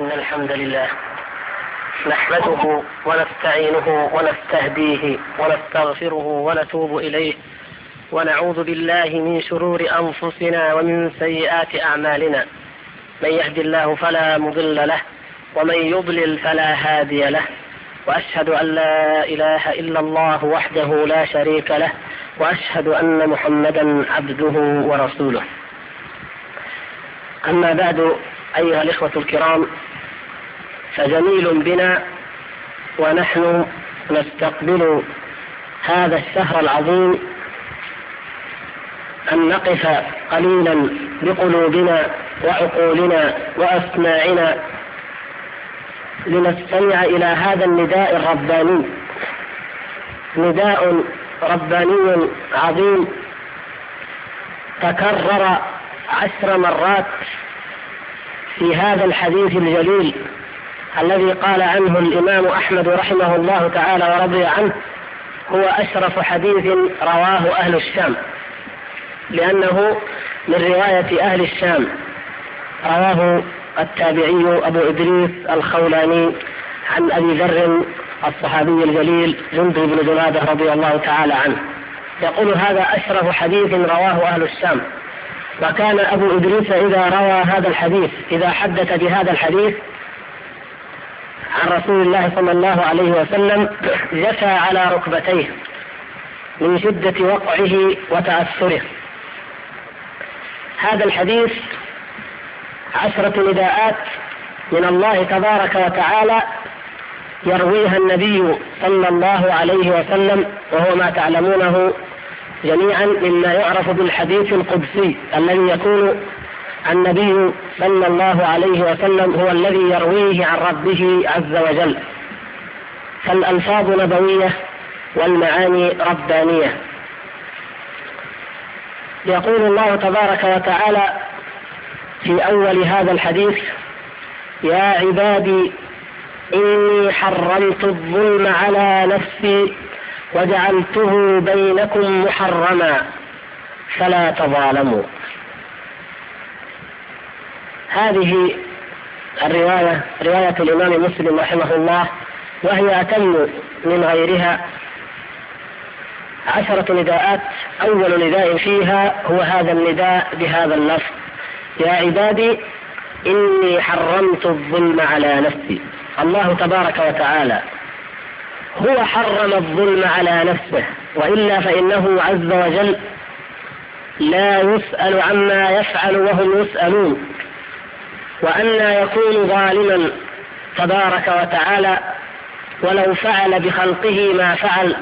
إن الحمد لله نحمده ونستعينه ونستهديه ونستغفره ونتوب إليه ونعوذ بالله من شرور أنفسنا ومن سيئات أعمالنا. من يهد الله فلا مضل له ومن يضلل فلا هادي له. وأشهد أن لا إله إلا الله وحده لا شريك له. وأشهد أن محمدا عبده ورسوله. أما بعد أيها الإخوة الكرام فجميل بنا ونحن نستقبل هذا الشهر العظيم أن نقف قليلا بقلوبنا وعقولنا وأسماعنا لنستمع إلى هذا النداء الرباني. نداء رباني عظيم. تكرر عشر مرات في هذا الحديث الجليل. الذي قال عنه الإمام أحمد رحمه الله تعالى ورضي عنه هو أشرف حديث رواه أهل الشام. لأنه من رواية أهل الشام. رواه التابعي أبو إدريس الخولاني عن أبي ذر الصحابي الجليل جندي بن جنادة رضي الله تعالى عنه. يقول هذا أشرف حديث رواه أهل الشام. وكان أبو إدريس إذا روى هذا الحديث إذا حدث بهذا الحديث عن رسول الله صلى الله عليه وسلم جثى على ركبتيه من شدة وقعه وتأثره. هذا الحديث عشرة نداءات من الله تبارك وتعالى يرويها النبي صلى الله عليه وسلم وهو ما تعلمونه جميعا مما يعرف بالحديث القدسي الذي يكون النبي صلى الله عليه وسلم هو الذي يرويه عن ربه عز وجل. فالألفاظ نبوية والمعاني ربانية. يقول الله تبارك وتعالى في أول هذا الحديث يا عبادي إني حرمت الظلم على نفسي وجعلته بينكم محرما فلا تظالموا. هذه الرواية رواية الإمام مسلم رحمه الله وهي أتم من غيرها عشرة نداءات. أول نداء فيها هو هذا النداء بهذا اللفظ يا عبادي إني حرمت الظلم على نفسي. الله تبارك وتعالى هو حرم الظلم على نفسه وإلا فإنه عز وجل لا يسأل عما يفعل وهم يسألون. وأنى يكون ظالما تبارك وتعالى ولو فعل بخلقه ما فعل.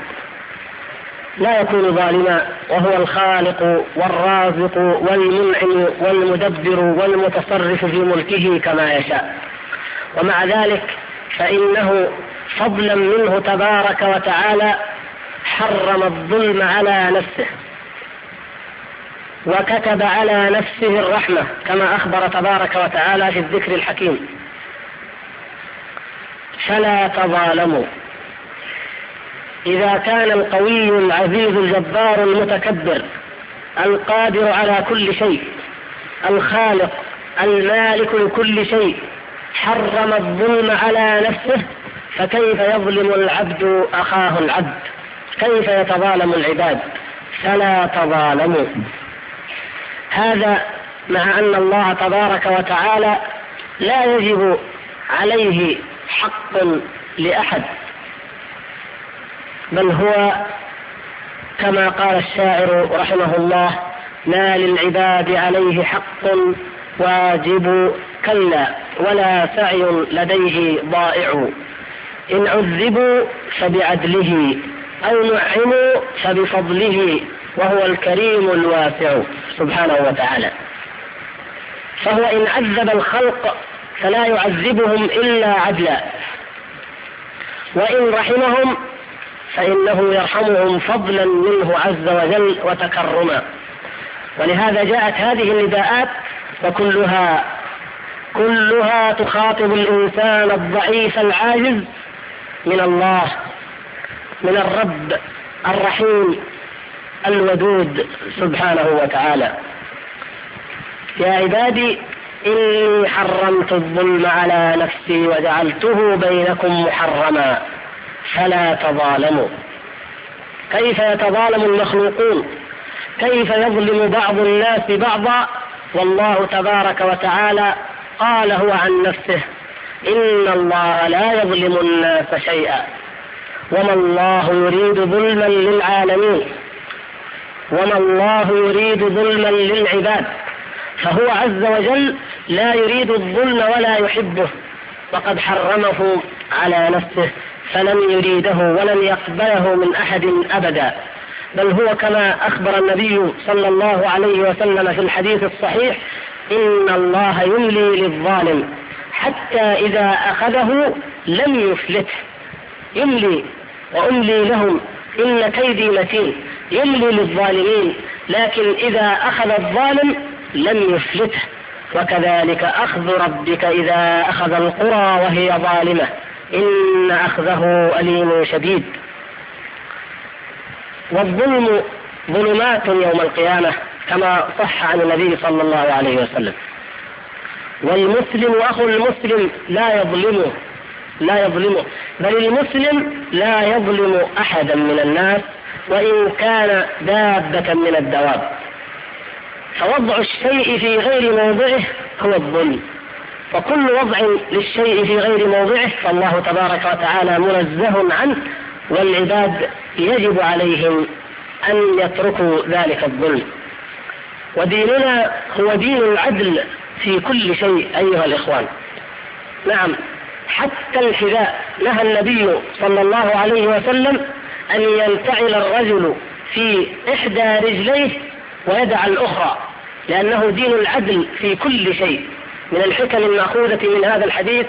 لا يكون ظالما وهو الخالق والرازق والمنعم والمدبر والمتصرف في ملكه كما يشاء. ومع ذلك فإنه فضلا منه تبارك وتعالى حرم الظلم على نفسه. وكتب على نفسه الرحمة كما أخبر تبارك وتعالى في الذكر الحكيم. فلا تظالموا. إذا كان القوي العزيز الجبار المتكبر القادر على كل شيء الخالق المالك لكل شيء حرم الظلم على نفسه فكيف يظلم العبد أخاه العبد؟ كيف يتظالم العباد؟ فلا تظالموا. هذا مع أن الله تبارك وتعالى لا يجب عليه حق لأحد بل هو كما قال الشاعر رحمه الله ما للعباد عليه حق واجب كلا ولا سعي لديه ضائع. إن عذبوا فبعدله أو نعموا فبفضله. وهو الكريم الواسع سبحانه وتعالى. فهو إن عذب الخلق فلا يعذبهم إلا عدلا. وإن رحمهم فإنه يرحمهم فضلا منه عز وجل وتكرما. ولهذا جاءت هذه النداءات وكلها كلها تخاطب الإنسان الضعيف العاجز من الله من الرب الرحيم. الودود سبحانه وتعالى. يا عبادي إني حرمت الظلم على نفسي وجعلته بينكم محرما فلا تظالموا. كيف يتظالم المخلوقون؟ كيف يظلم بعض الناس بعضا؟ والله تبارك وتعالى قال هو عن نفسه إن الله لا يظلم الناس شيئا وما الله يريد ظلما للعالمين. وما الله يريد ظلما للعباد فهو عز وجل لا يريد الظلم ولا يحبه. وقد حرمه على نفسه فلم يريده ولن يقبله من أحد أبدا. بل هو كما أخبر النبي صلى الله عليه وسلم في الحديث الصحيح إن الله يملي للظالم حتى إذا أخذه لم يفلته. يملي وأملي لهم إن كيدي متين. يملي للظالمين لكن إذا أخذ الظالم لم يفلته. وكذلك أخذ ربك إذا أخذ القرى وهي ظالمة. إن أخذه أليم شديد. والظلم ظلمات يوم القيامة كما صح عن النبي صلى الله عليه وسلم. والمسلم أخو المسلم لا يظلمه لا يظلمه. بل المسلم لا يظلم أحدا من الناس وإن كان دابة من الدواب. فوضع الشيء في غير موضعه هو الظلم وكل وضع للشيء في غير موضعه فالله تبارك وتعالى منزه عنه والعباد يجب عليهم أن يتركوا ذلك الظلم. وديننا هو دين العدل في كل شيء أيها الإخوان. نعم حتى الحذاء نهى النبي صلى الله عليه وسلم أن ينتعل الرجل في إحدى رجليه ويدع الأخرى لأنه دين العدل في كل شيء. من الحكم المأخوذة من هذا الحديث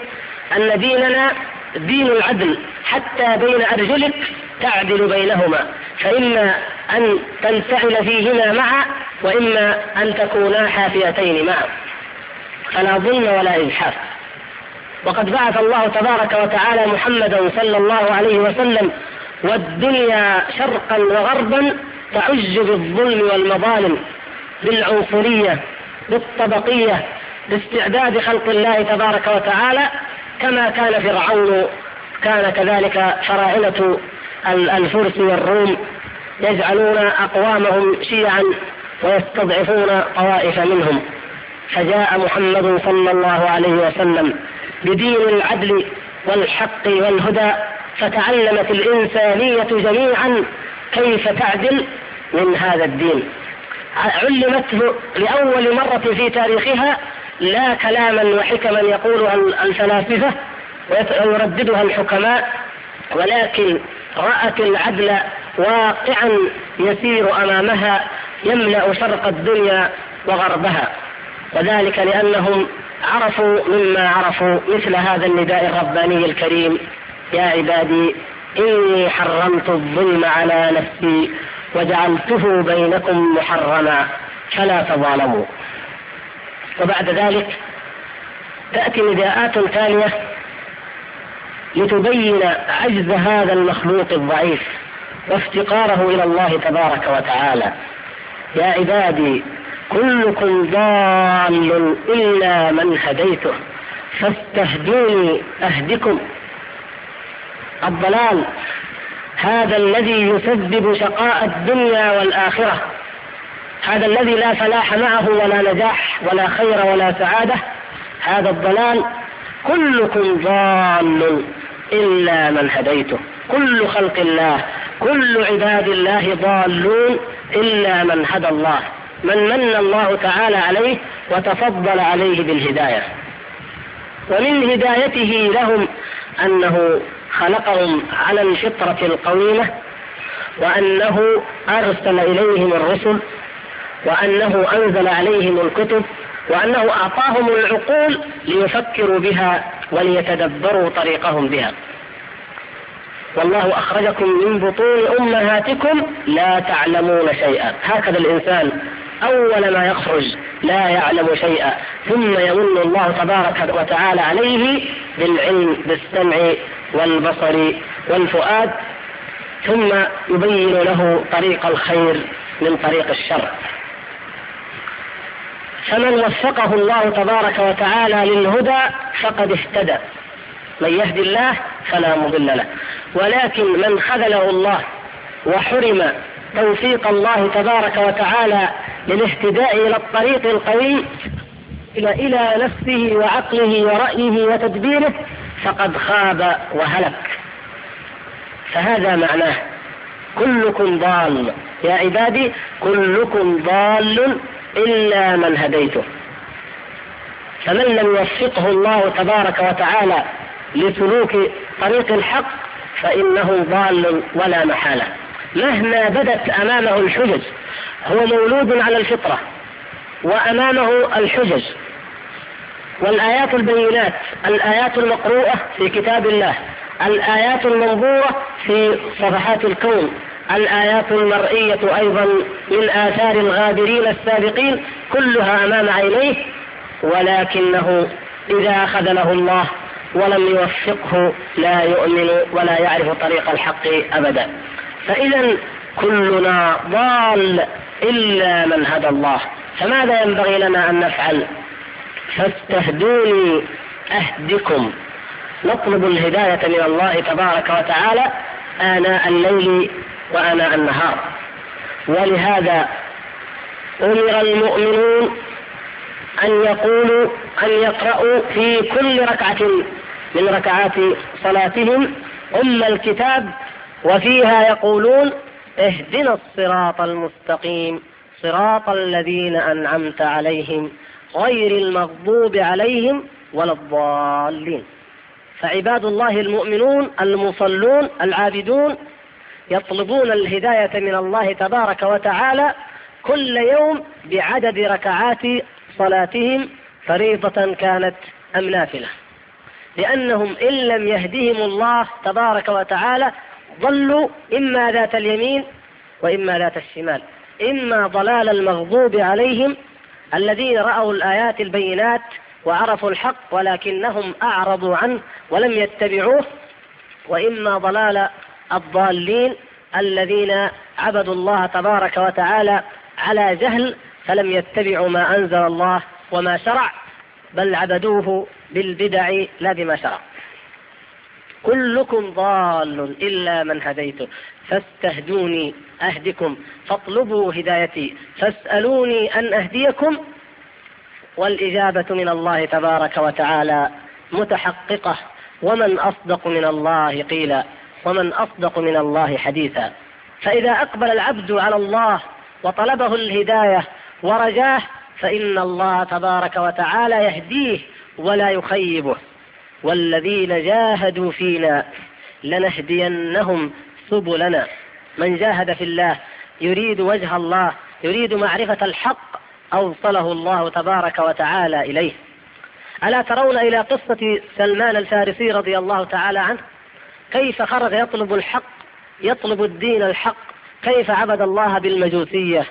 أن ديننا دين العدل حتى بين أرجلك تعدل بينهما. فإما أن تنتعل فيهما معا وإما أن تكونا حافيتين معا. فلا ظلم ولا إجحاف. وقد بعث الله تبارك وتعالى محمدا صلى الله عليه وسلم والدنيا شرقا وغربا تعج بالظلم والمظالم بالعنصرية بالطبقية باستعداد خلق الله تبارك وتعالى كما كان فرعون كان كذلك فراعنة الفرس والروم يجعلون أقوامهم شيعا ويستضعفون طوائف منهم. فجاء محمد صلى الله عليه وسلم بدين العدل والحق والهدى فتعلمت الإنسانية جميعا كيف تعدل من هذا الدين. علمته لأول مرة في تاريخها لا كلاما وحكما يقولها الفلاسفة ويرددها الحكماء ولكن رأت العدل واقعا يسير أمامها يملأ شرق الدنيا وغربها. وذلك لأنهم عرفوا مما عرفوا مثل هذا النداء الرباني الكريم يا عبادي إني حرمت الظلم على نفسي وجعلته بينكم محرما فلا تظالموا. وبعد ذلك تأتي نداءات ثانية لتبين عجز هذا المخلوق الضعيف وافتقاره إلى الله تبارك وتعالى. يا عبادي كلكم ضال إلا من هديته فاستهدوني أهدكم. الضلال هذا الذي يسبب شقاء الدنيا والآخرة. هذا الذي لا فلاح معه ولا نجاح ولا خير ولا سعادة. هذا الضلال كلكم ضال إلا من هديته. كل خلق الله كل عباد الله ضالون إلا من هدى الله. من من الله تعالى عليه وتفضل عليه بالهداية. ومن هدايته لهم أنه خلقهم على الفطرة القويمة وأنه أرسل إليهم الرسل وأنه أنزل عليهم الكتب وأنه أعطاهم العقول ليفكروا بها وليتدبروا طريقهم بها. والله أخرجكم من بطون أمهاتكم لا تعلمون شيئا. هكذا الإنسان أول ما يخرج لا يعلم شيئا. ثم يمن الله تبارك وتعالى عليه بالعلم بالسمع والبصر والفؤاد ثم يبين له طريق الخير من طريق الشر. فمن وفقه الله تبارك وتعالى للهدى فقد اهتدى. من يهدي الله فلا مضل له. ولكن من خذله الله وحرم توفيق الله تبارك وتعالى للاهتداء إلى الطريق القوي إلى نفسه وعقله ورأيه وتدبيره فقد خاب وهلك. فهذا معناه كلكم ضال. يا عبادي كلكم ضال إلا من هديته. فمن لم يوفقه الله تبارك وتعالى لسلوك طريق الحق فإنه ضال ولا محالة. مهما بدت أمامه الحجج هو مولود على الفطرة وأمامه الحجج. والآيات البينات الآيات المقروءة في كتاب الله الآيات المنظورة في صفحات الكون الآيات المرئية أيضا من آثار الغابرين السابقين كلها أمام عينيه ولكنه إذا خذله الله ولم يوفقه لا يؤمن ولا يعرف طريق الحق أبدا. فإذا كلنا ضال إلا من هدى الله. فماذا ينبغي لنا أن نفعل؟ فاستهدوني أهدكم. نطلب الهداية من الله تبارك وتعالى آناء الليل وآناء النهار. ولهذا أمر المؤمنون أن يقولوا أن يقرأوا في كل ركعة من ركعات صلاتهم أم الكتاب وفيها يقولون اهدنا الصراط المستقيم صراط الذين أنعمت عليهم. غير المغضوب عليهم ولا الضالين. فعباد الله المؤمنون المصلون العابدون يطلبون الهداية من الله تبارك وتعالى كل يوم بعدد ركعات صلاتهم فريضة كانت أم نافلة. لأنهم إن لم يهدهم الله تبارك وتعالى ضلوا إما ذات اليمين وإما ذات الشمال إما ضلال المغضوب عليهم الذين رأوا الآيات البينات وعرفوا الحق ولكنهم أعرضوا عنه ولم يتبعوه وإما ضلال الضالين الذين عبدوا الله تبارك وتعالى على جهل فلم يتبعوا ما أنزل الله وما شرع بل عبدوه بالبدع لا بما شرع. كلكم ضال إلا من هديته فاستهدوني أهدكم فاطلبوا هدايتي فاسألوني أن أهديكم. والإجابة من الله تبارك وتعالى متحققة. ومن أصدق من الله قيلا ومن أصدق من الله حديثا. فإذا أقبل العبد على الله وطلبه الهداية ورجاه فإن الله تبارك وتعالى يهديه ولا يخيبه. والذين جاهدوا فينا لنهدينهم سبلنا. من جاهد في الله يريد وجه الله يريد معرفة الحق أوصله الله تبارك وتعالى إليه. ألا ترون إلى قصة سلمان الفارسي رضي الله تعالى عنه؟ كيف خرج يطلب الحق يطلب الدين الحق؟ كيف عبد الله بالمجوسية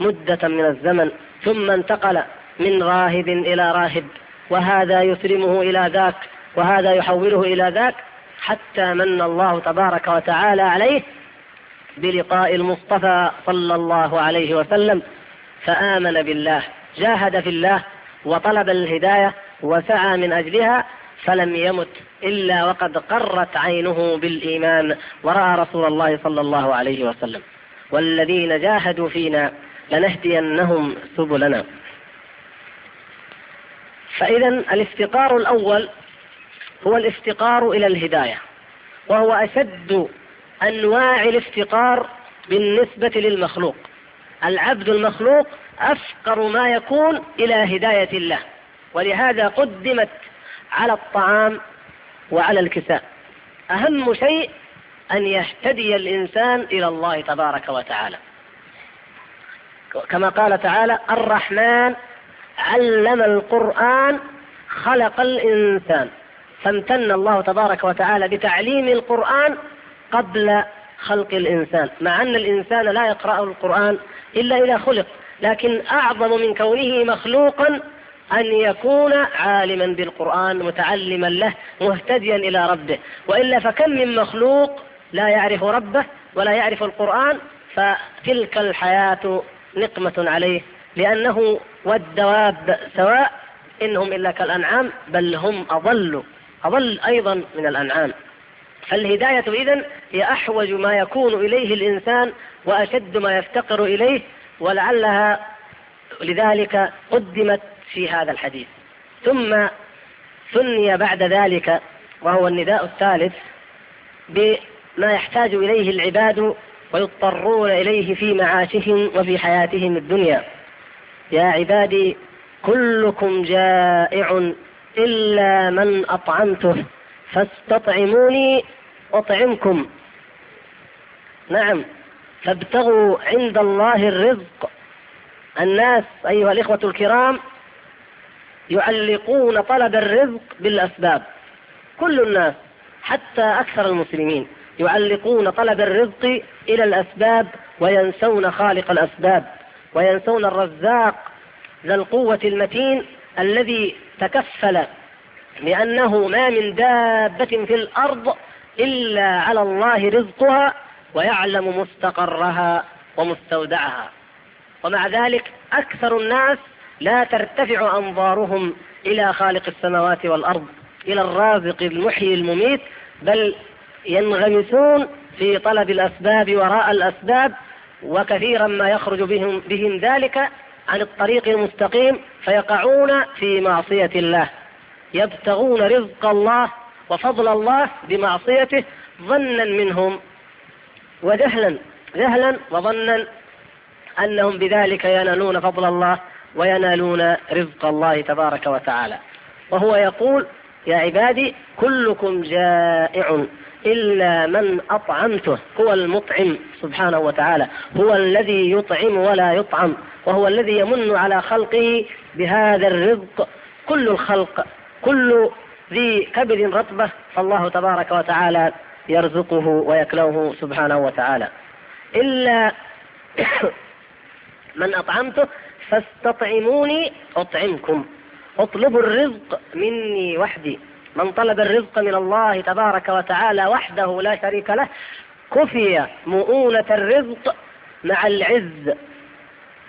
مدة من الزمن ثم انتقل من راهب إلى راهب وهذا يسلمه إلى ذاك وهذا يحوله إلى ذاك حتى من الله تبارك وتعالى عليه بلقاء المصطفى صلى الله عليه وسلم فآمن بالله جاهد في الله وطلب الهداية وسعى من أجلها فلم يمت إلا وقد قرت عينه بالإيمان ورأى رسول الله صلى الله عليه وسلم. والذين جاهدوا فينا لنهدينهم سبلنا. فإذا الافتقار الأول هو الافتقار إلى الهداية وهو أشد أنواع الافتقار بالنسبة للمخلوق. العبد المخلوق أفقر ما يكون إلى هداية الله ولهذا قدمت على الطعام وعلى الكساء. أهم شيء أن يهتدي الإنسان إلى الله تبارك وتعالى. كما قال تعالى الرحمن علم القرآن خلق الإنسان فامتن الله تبارك وتعالى بتعليم القرآن قبل خلق الإنسان مع أن الإنسان لا يقرأ القرآن إلا إذا خلق لكن أعظم من كونه مخلوقا أن يكون عالما بالقرآن متعلما له مهتديا إلى ربه. وإلا فكم من مخلوق لا يعرف ربه ولا يعرف القرآن فتلك الحياة نقمة عليه لأنه والدواب سواء إنهم إلا كالأنعام بل هم أضل. أضل أيضا من الأنعام. فالهداية إذن هي أحوج ما يكون إليه الإنسان وأشد ما يفتقر إليه ولعلها لذلك قدمت في هذا الحديث. ثم ثني بعد ذلك وهو النداء الثالث بما يحتاج إليه العباد ويضطرون إليه في معاشهم وفي حياتهم الدنيا. يا عبادي كلكم جائع إلا من أطعمته. فاستطعموني أطعمكم. نعم. فابتغوا عند الله الرزق. الناس أيها الإخوة الكرام يعلقون طلب الرزق بالأسباب. كل الناس حتى أكثر المسلمين يعلقون طلب الرزق إلى الأسباب وينسون خالق الأسباب. وينسون الرزاق ذا القوة المتين الذي تكفل لأنه ما من دابة في الأرض إلا على الله رزقها ويعلم مستقرها ومستودعها. ومع ذلك أكثر الناس لا ترتفع أنظارهم إلى خالق السماوات والأرض إلى الرازق المحيي المميت بل ينغمسون في طلب الأسباب وراء الأسباب وكثيرا ما يخرج بهم, بهم ذلك عن الطريق المستقيم فيقعون في معصية الله. يبتغون رزق الله وفضل الله بمعصيته ظنا منهم وجهلا جهلا وظنا أنهم بذلك ينالون فضل الله وينالون رزق الله تبارك وتعالى. وهو يقول يا عبادي كلكم جائع إلا من أطعمته هو المطعم سبحانه وتعالى هو الذي يطعم ولا يطعم وهو الذي يمن على خلقه بهذا الرزق كل الخلق كل ذي كبد رطبة فالله تبارك وتعالى يرزقه ويكلوه سبحانه وتعالى. إلا من أطعمته فاستطعموني أطعمكم أطلبوا الرزق مني وحدي. من طلب الرزق من الله تبارك وتعالى وحده لا شريك له كفي مؤونة الرزق مع العز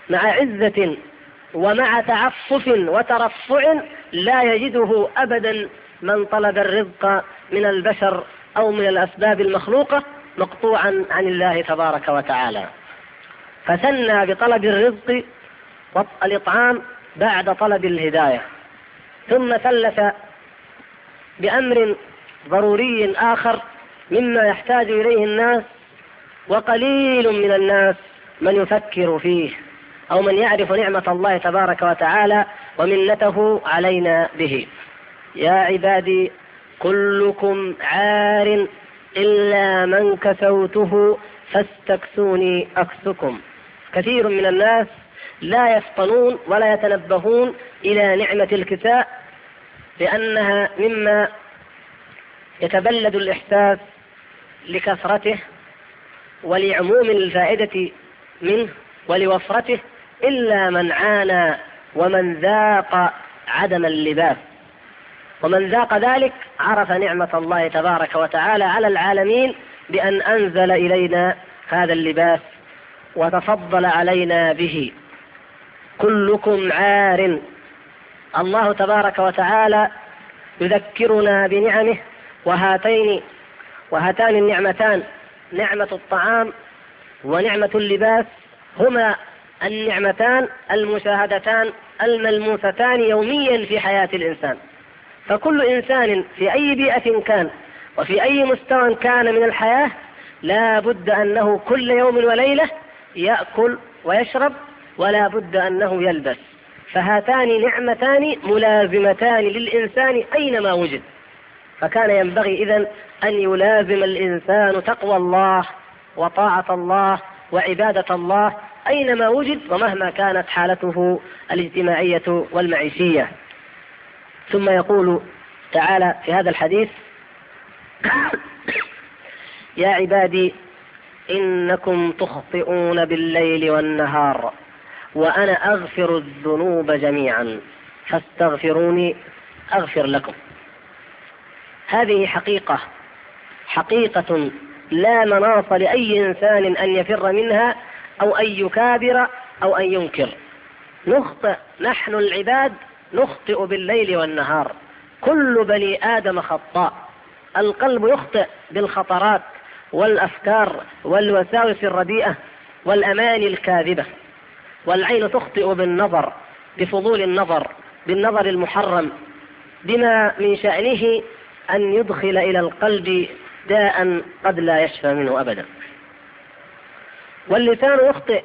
مع عزة ومع تعفف وترفع لا يجده أبدا من طلب الرزق من البشر أو من الأسباب المخلوقة مقطوعا عن الله تبارك وتعالى. فثنى بطلب الرزق والإطعام بعد طلب الهداية. ثم ثلث بأمر ضروري آخر مما يحتاج إليه الناس وقليل من الناس من يفكر فيه أو من يعرف نعمة الله تبارك وتعالى ومنته علينا به. يا عبادي كلكم عار إلا من كسوته فاستكسوني أكسكم. كثير من الناس لا يفطنون ولا يتنبهون إلى نعمة الكساء لأنها مما يتبلد الإحساس لكثرته ولعموم الفائدة منه ولوفرته إلا من عانى ومن ذاق عدم اللباس. ومن ذاق ذلك عرف نعمة الله تبارك وتعالى على العالمين بأن أنزل إلينا هذا اللباس وتفضل علينا به. كلكم عار الله تبارك وتعالى يذكرنا بنعمه وهاتين وهاتان النعمتان نعمة الطعام ونعمة اللباس هما النعمتان المشاهدتان الملموستان يوميا في حياة الإنسان. فكل إنسان في أي بيئة كان وفي أي مستوى كان من الحياة لا بد أنه كل يوم وليلة يأكل ويشرب ولا بد أنه يلبس. فهاتان نعمتان ملازمتان للإنسان أينما وجد. فكان ينبغي إذا أن يلازم الإنسان تقوى الله وطاعة الله وعبادة الله أينما وجد ومهما كانت حالته الاجتماعية والمعيشية. ثم يقول تعالى في هذا الحديث يا عبادي إنكم تخطئون بالليل والنهار. وأنا أغفر الذنوب جميعا. فاستغفروني أغفر لكم. هذه حقيقة حقيقة لا مناص لأي إنسان أن يفر منها أو أن يكابر أو أن ينكر. نخطئ نحن العباد نخطئ بالليل والنهار. كل بني آدم خطاء. القلب يخطئ بالخطرات والأفكار والوساوس الرديئة والأماني الكاذبة. والعين تخطئ بالنظر بفضول النظر بالنظر المحرم بما من شأنه أن يدخل إلى القلب داء قد لا يشفى منه أبدا. واللسان يخطئ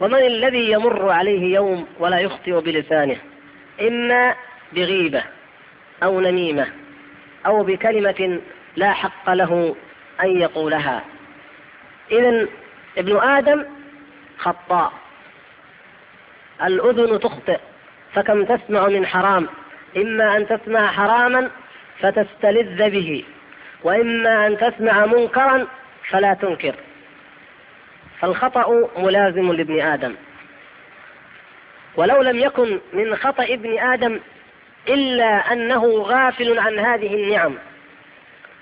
ومن الذي يمر عليه يوم ولا يخطئ بلسانه؟ إما بغيبة أو نميمة أو بكلمة لا حق له أن يقولها. إذا ابن آدم خطاء. الأذن تخطئ فكم تسمع من حرام؟ إما أن تسمع حراما فتستلذ به وإما أن تسمع منكرا فلا تنكر. فالخطأ ملازم لابن آدم. ولو لم يكن من خطأ ابن آدم إلا أنه غافل عن هذه النعم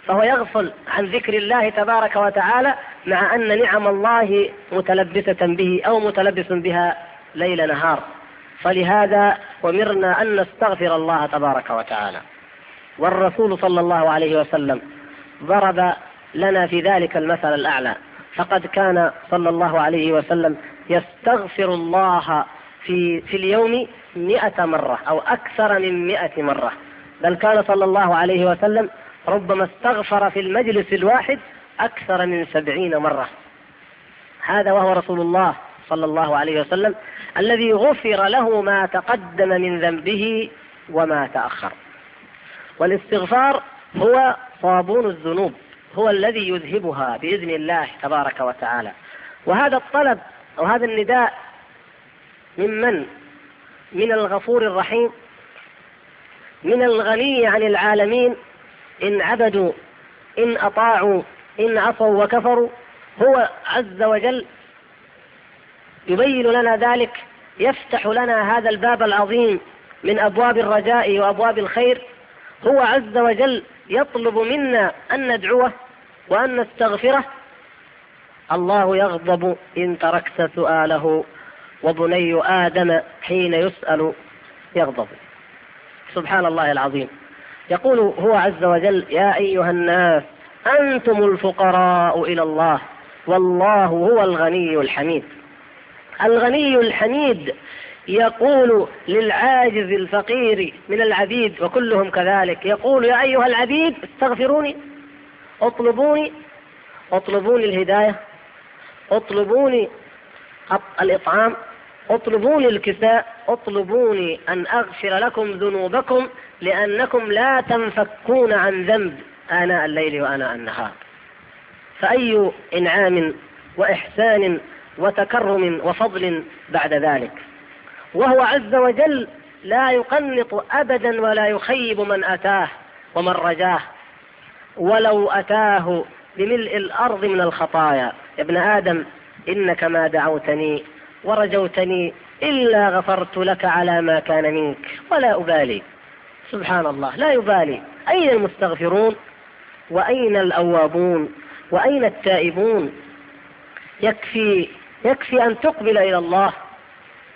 فهو يغفل عن ذكر الله تبارك وتعالى مع أن نعم الله متلبسة به أو متلبس بها ليل نهار. فلهذا أمرنا أن نستغفر الله تبارك وتعالى. والرسول صلى الله عليه وسلم ضرب لنا في ذلك المثل الأعلى. فقد كان صلى الله عليه وسلم يستغفر الله في في اليوم مئة مرة أو أكثر من مئة مرة. بل كان صلى الله عليه وسلم ربما استغفر في المجلس الواحد أكثر من سبعين مرة. هذا وهو رسول الله صلى الله عليه وسلم الذي غفر له ما تقدم من ذنبه وما تأخر والاستغفار هو صابون الذنوب هو الذي يذهبها بإذن الله تبارك وتعالى وهذا الطلب أو هذا النداء ممن من الغفور الرحيم من الغني عن العالمين إن عبدوا إن أطاعوا إن عصوا وكفروا هو عز وجل يبين لنا ذلك يفتح لنا هذا الباب العظيم من أبواب الرجاء وأبواب الخير. هو عز وجل يطلب منا أن ندعوه وأن نستغفره. الله يغضب إن تركت سؤاله وبني آدم حين يسأل يغضب. سبحان الله العظيم. يقول هو عز وجل يا أيها الناس أنتم الفقراء إلى الله والله هو الغني الحميد. الغني الحميد يقول للعاجز الفقير من العبيد وكلهم كذلك يقول يا أيها العبيد استغفروني اطلبوني اطلبوني الهداية اطلبوني الإطعام اطلبوني الكساء اطلبوني أن أغفر لكم ذنوبكم لأنكم لا تنفكون عن ذنب آناء الليل وآناء النهار. فأي إنعام وإحسان وتكرم وفضل بعد ذلك. وهو عز وجل لا يقنط أبدا ولا يخيب من أتاه ومن رجاه. ولو أتاه بملء الأرض من الخطايا. يا ابن آدم إنك ما دعوتني ورجوتني إلا غفرت لك على ما كان منك ولا أبالي. سبحان الله لا يبالي. أين المستغفرون؟ وأين الأوابون؟ وأين التائبون؟ يكفي يكفي أن تقبل إلى الله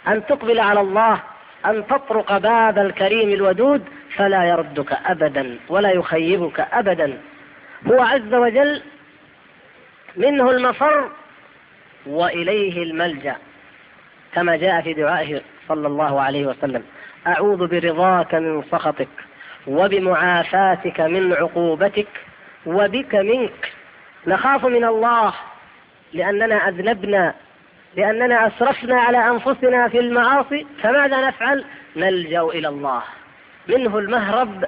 أن تقبل على الله أن تطرق باب الكريم الودود فلا يردك أبدا ولا يخيبك أبدا. هو عز وجل منه المفر وإليه الملجأ كما جاء في دعائه صلى الله عليه وسلم أعوذ برضاك من سخطك وبمعافاتك من عقوبتك وبك منك. نخاف من الله لأننا أذنبنا لأننا أسرفنا على أنفسنا في المعاصي فماذا نفعل؟ نلجأ إلى الله. منه المهرب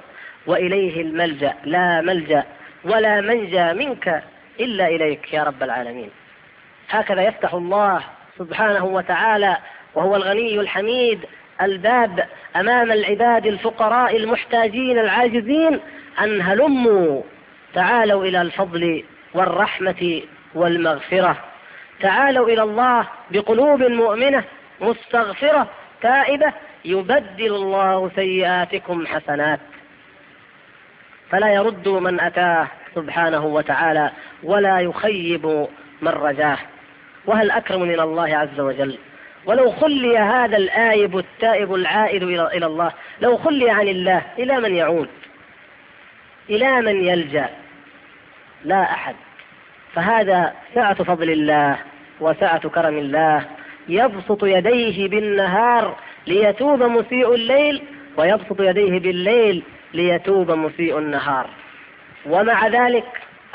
وإليه الملجأ. لا ملجأ ولا منجى منك إلا إليك يا رب العالمين. هكذا يفتح الله سبحانه وتعالى وهو الغني الحميد الباب أمام العباد الفقراء المحتاجين العاجزين أن هلموا. تعالوا إلى الفضل والرحمة والمغفرة. تعالوا إلى الله بقلوب مؤمنة مستغفرة تائبة يبدل الله سيئاتكم حسنات. فلا يرد من أتاه سبحانه وتعالى ولا يخيب من رجاه. وهل أكرم من الله عز وجل؟ ولو خلي هذا الآيب التائب العائد إلى الله لو خلي عن الله إلى من يعود؟ إلى من يلجأ؟ لا أحد. فهذا سعة فضل الله وسعة كرم الله يبسط يديه بالنهار ليتوب مسيء الليل ويبسط يديه بالليل ليتوب مسيء النهار. ومع ذلك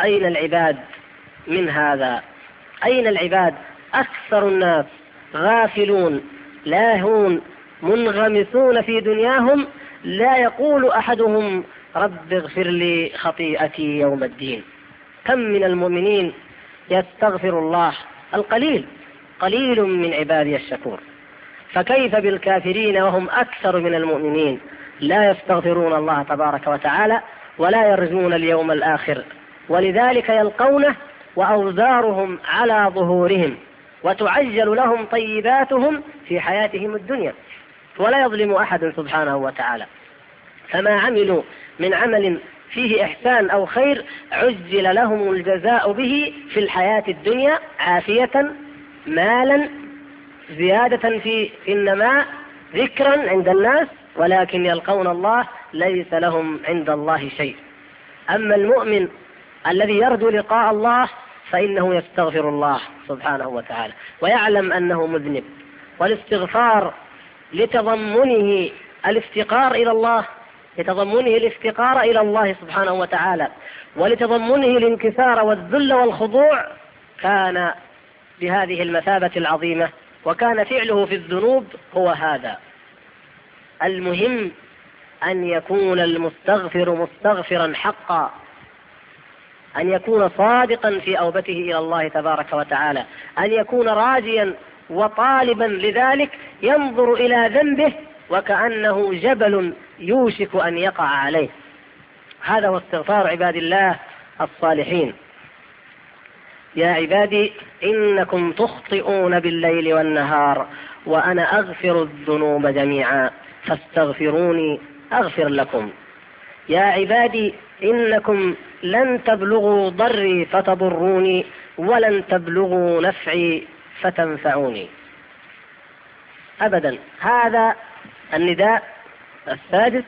أين العباد من هذا؟ أين العباد؟ أكثر الناس غافلون لاهون منغمسون في دنياهم لا يقول أحدهم رب اغفر لي خطيئتي يوم الدين. كم من المؤمنين يستغفر الله؟ القليل. قليل من عبادي الشكور. فكيف بالكافرين وهم أكثر من المؤمنين؟ لا يستغفرون الله تبارك وتعالى ولا يرجون اليوم الآخر. ولذلك يلقونه وأوزارهم على ظهورهم وتعجل لهم طيباتهم في حياتهم الدنيا. ولا يظلم أحد سبحانه وتعالى. فما عملوا من عمل فيه إحسان أو خير عجل لهم الجزاء به في الحياة الدنيا عافية مالا زيادة في النماء ذكرا عند الناس ولكن يلقون الله ليس لهم عند الله شيء. أما المؤمن الذي يرجو لقاء الله فإنه يستغفر الله سبحانه وتعالى ويعلم أنه مذنب. والاستغفار لتضمنه الافتقار إلى الله لتضمنه الافتقار إلى الله سبحانه وتعالى ولتضمنه الانكسار والذل والخضوع كان بهذه المثابة العظيمة وكان فعله في الذنوب هو هذا. المهم أن يكون المستغفر مستغفرا حقا أن يكون صادقا في أوبته إلى الله تبارك وتعالى أن يكون راجيا وطالبا لذلك ينظر إلى ذنبه وكأنه جبل يوشك أن يقع عليه. هذا هو استغفار عباد الله الصالحين. يا عبادي إنكم تخطئون بالليل والنهار وأنا أغفر الذنوب جميعا. فاستغفروني أغفر لكم. يا عبادي إنكم لن تبلغوا ضري فتضروني ولن تبلغوا نفعي فتنفعوني. أبدا. هذا النداء السادس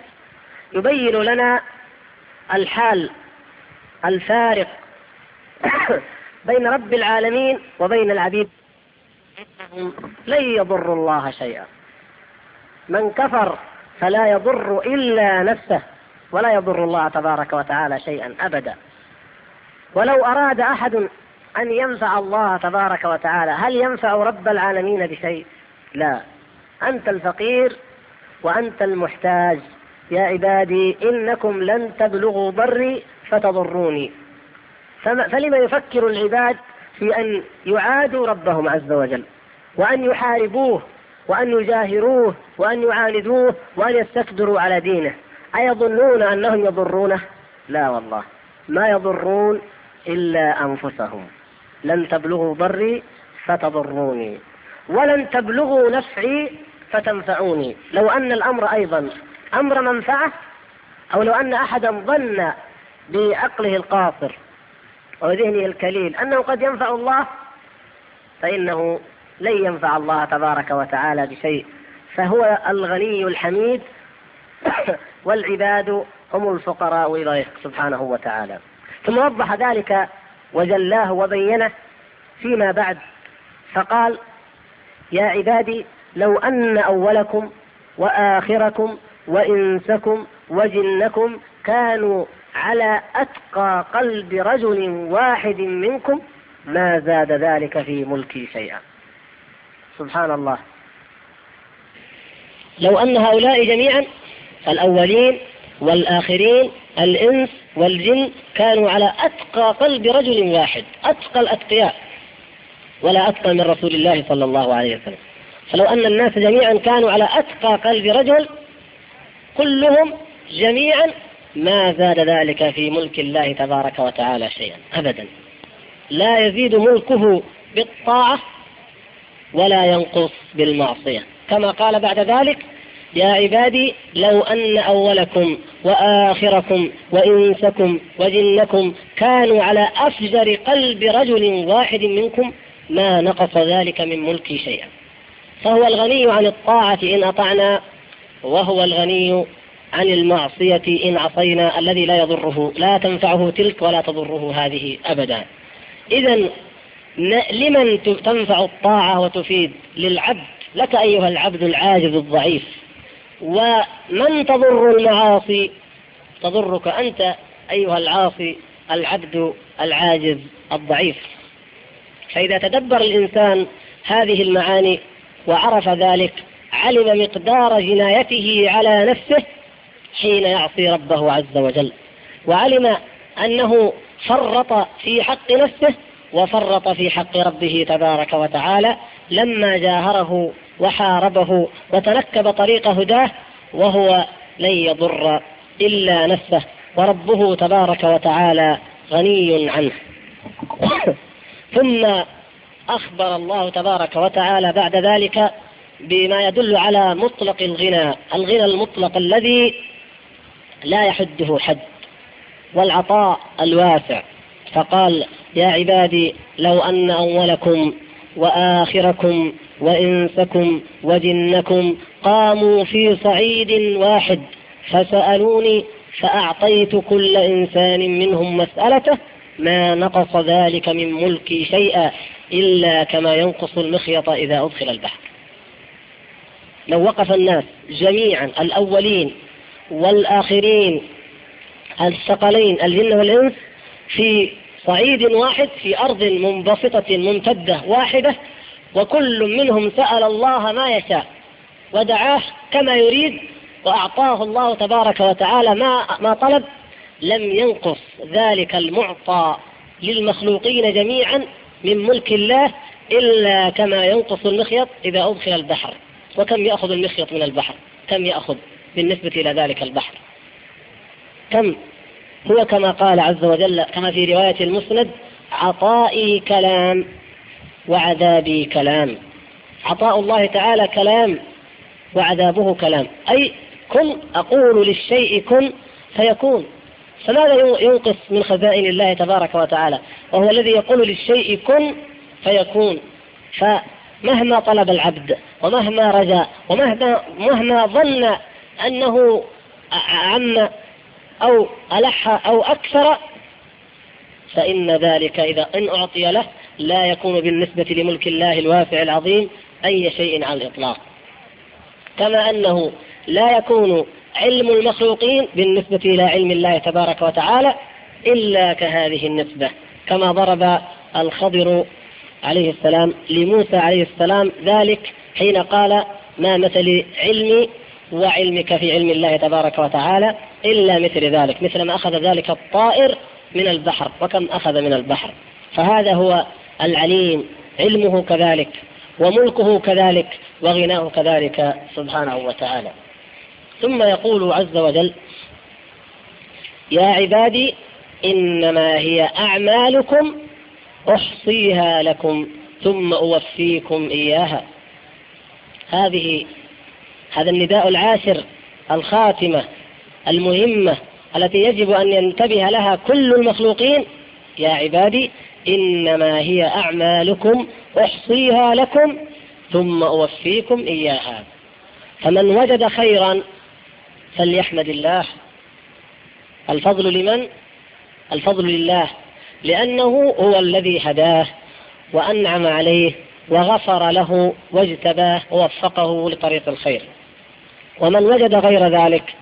يبين لنا الحال الفارق بين رب العالمين وبين العبيد. إنهم لن يضروا الله شيئا. من كفر فلا يضر إلا نفسه ولا يضر الله تبارك وتعالى شيئا أبدا. ولو أراد أحد أن ينفع الله تبارك وتعالى هل ينفع رب العالمين بشيء؟ لا. أنت الفقير وأنت المحتاج. يا عبادي إنكم لن تبلغوا ضري فتضروني. فلما يفكر العباد في أن يعادوا ربهم عز وجل؟ وأن يحاربوه وأن يجاهروه وأن يعاندوه وأن يستكبروا على دينه. أيظنون أنهم يضرونه؟ لا والله. ما يضرون إلا أنفسهم. لن تبلغوا ضري فتضروني. ولن تبلغوا نفعي فتنفعوني. لو أن الأمر أيضا أمر منفعة أو لو أن أحدا ظن بعقله القاصر وذهنه الكليل أنه قد ينفع الله فإنه لن ينفع الله تبارك وتعالى بشيء. فهو الغني الحميد والعباد هم الفقراء إليه سبحانه وتعالى. ثم وضح ذلك وجلاه وبينه فيما بعد فقال يا عبادي لو أن أولكم وآخركم وإنسكم وجنكم كانوا على أتقى قلب رجل واحد منكم ما زاد ذلك في ملكي شيئا. سبحان الله. لو أن هؤلاء جميعا الأولين والآخرين الإنس والجن كانوا على أتقى قلب رجل واحد أتقى الأتقياء ولا أتقى من رسول الله صلى الله عليه وسلم. فلو أن الناس جميعا كانوا على أتقى قلب رجل كلهم جميعا ما زاد ذلك في ملك الله تبارك وتعالى شيئا أبدا. لا يزيد ملكه بالطاعة ولا ينقص بالمعصية. كما قال بعد ذلك يا عبادي لو أن أولكم وآخركم وإنسكم وجنكم كانوا على أفجر قلب رجل واحد منكم ما نقص ذلك من ملكي شيئا. فهو الغني عن الطاعة إن أطعنا وهو الغني عن المعصية إن عصينا الذي لا يضره لا تنفعه تلك ولا تضره هذه أبدا. إذا لمن تنفع الطاعة وتفيد؟ للعبد. لك أيها العبد العاجز الضعيف. ومن تضر المعاصي؟ تضرك أنت أيها العاصي العبد العاجز الضعيف. فإذا تدبر الإنسان هذه المعاني وعرف ذلك علم مقدار جنايته على نفسه حين يعصي ربه عز وجل. وعلم أنه فرط في حق نفسه وفرط في حق ربه تبارك وتعالى لما جاهره وحاربه وتنكب طريق هداه وهو لن يضر إلا نفسه وربه تبارك وتعالى غني عنه. ثم أخبر الله تبارك وتعالى بعد ذلك بما يدل على مطلق الغنى الغنى المطلق الذي لا يحده حد والعطاء الواسع. فقال يا عبادي لو أن أولكم وآخركم وإنسكم وجنكم قاموا في صعيد واحد فسألوني فأعطيت كل إنسان منهم مسألته ما نقص ذلك من ملكي شيئا. إلا كما ينقص المخيط إذا أدخل البحر. لو وقف الناس جميعا الأولين والآخرين الثقلين الجن والإنس في صعيد واحد في أرض منبسطة ممتدة واحدة وكل منهم سأل الله ما يشاء ودعاه كما يريد وأعطاه الله تبارك وتعالى ما ما طلب لم ينقص ذلك المعطى للمخلوقين جميعا من ملك الله إلا كما ينقص المخيط إذا أدخل البحر. وكم يأخذ المخيط من البحر؟ كم يأخذ بالنسبة إلى ذلك البحر؟ كم؟ هو كما قال عز وجل كما في رواية المسند عطائي كلام وعذابي كلام. عطاء الله تعالى كلام وعذابه كلام. أي كن أقول للشيء كن فيكون. فماذا ينقص من خزائن الله تبارك وتعالى؟ وهو الذي يقول للشيء كن فيكون. فمهما طلب العبد ومهما رجا ومهما مهما ظن أنه عم أو ألح أو أكثر فإن ذلك إذا إن أعطي له لا يكون بالنسبة لملك الله الواسع العظيم أي شيء على الإطلاق. كما أنه لا يكون علم المخلوقين بالنسبة إلى علم الله تبارك وتعالى إلا كهذه النسبة. كما ضرب الخضر عليه السلام لموسى عليه السلام ذلك حين قال ما مثل علمي وعلمك في علم الله تبارك وتعالى إلا مثل ذلك مثل ما أخذ ذلك الطائر من البحر وكم أخذ من البحر. فهذا هو العليم علمه كذلك وملكه كذلك وغناه كذلك سبحانه وتعالى. ثم يقول عز وجل يا عبادي إنما هي أعمالكم أحصيها لكم ثم أوفيكم إياها. هذه هذا النداء العاشر الخاتمة المهمة التي يجب أن ينتبه لها كل المخلوقين. يا عبادي إنما هي أعمالكم أحصيها لكم ثم أوفيكم إياها. فمن وجد خيرا فليحمد الله. الفضل لمن؟ الفضل لله لأنه هو الذي هداه وأنعم عليه وغفر له واجتباه ووفقه لطريق الخير. ومن وجد غير ذلك